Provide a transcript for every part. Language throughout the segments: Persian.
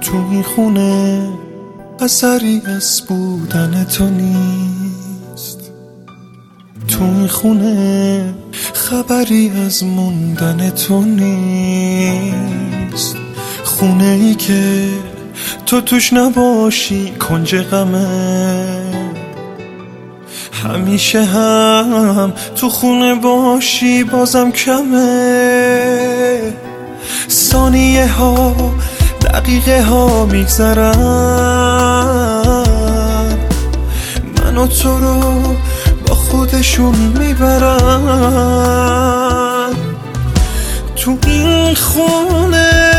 تو این خونه اثری از بودن تو نیست. تو این خونه خبری از موندن تو نیست. خونه ای که تو توش نباشی کنج غمه. همیشه هم تو خونه باشی بازم کمه. ثانیه ها دقیقه ها میگذرن. من و تو رو با خودشون می‌برن. تو این خونه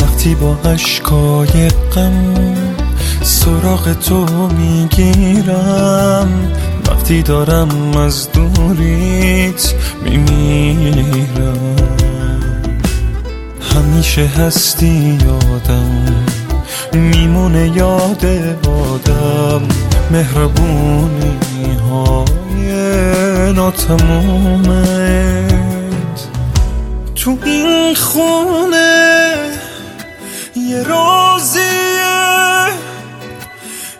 وقتی با اشکای غم سراغ تو می‌گیرم. وقتی دارم از دوریت میمیرم. همیشه هستی یادم میمونه یاد آدم. مهربونی های ناتمومت تو این خونه یه رازیه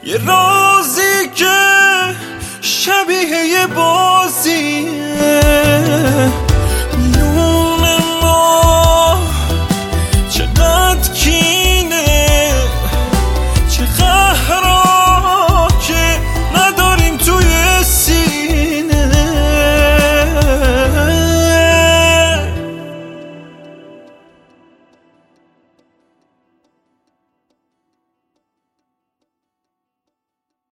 یه راز